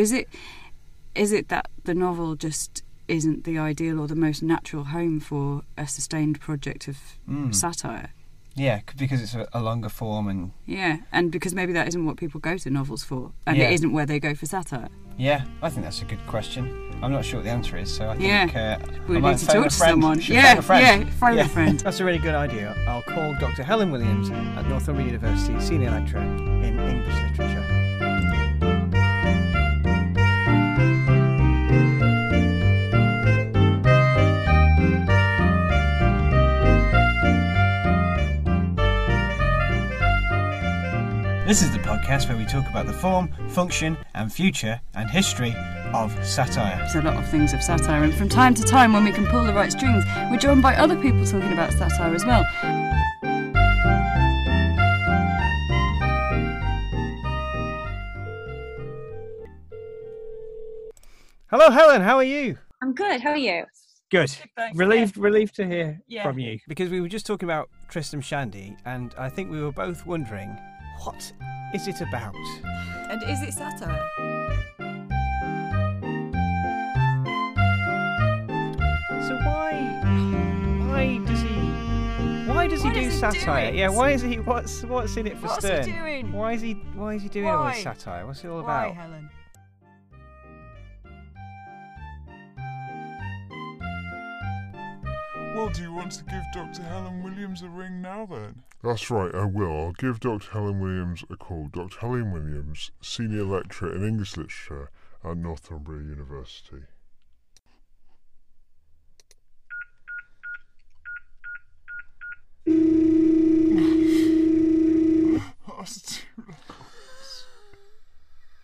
Is it is it that the novel just isn't the ideal or the most natural home for a sustained project of Mm. satire? Yeah, because it's a, a longer form and Yeah, and because maybe that isn't what people go to novels for, and Yeah. it isn't where they go for satire. yeah, I think that's a good question. I'm not sure what the answer is, so I think Yeah. uh, We need to talk to friend. someone. Should Yeah, phone yeah, phone Yeah. a friend. That's a really good idea. I'll call Dr. Helen Williams at Northumbria University, senior lecturer in English literature. This is the podcast where we talk about the form, function, and future and history of satire. There's a lot of things of satire, and from time to time, when we can pull the right strings, we're joined by other people talking about satire as well. Hello, Helen. How are you? I'm good. How are you? Good. thanks, Relieved, relieved to hear Yeah. from you because we were just talking about Tristram Shandy, and I think we were both wondering what is it about? And is it satire? So why, why does he, why does Why he do does he do satire? yeah, why is he? What's what's in it for What's he doing? Why is he? Why is he doing all this satire? What's it all about? Helen? Well, do you want to give Dr. Helen Williams a ring now then? That's right, I will. I'll give Dr. Helen Williams a call. Dr. Helen Williams, Senior Lecturer in English Literature at Northumbria University.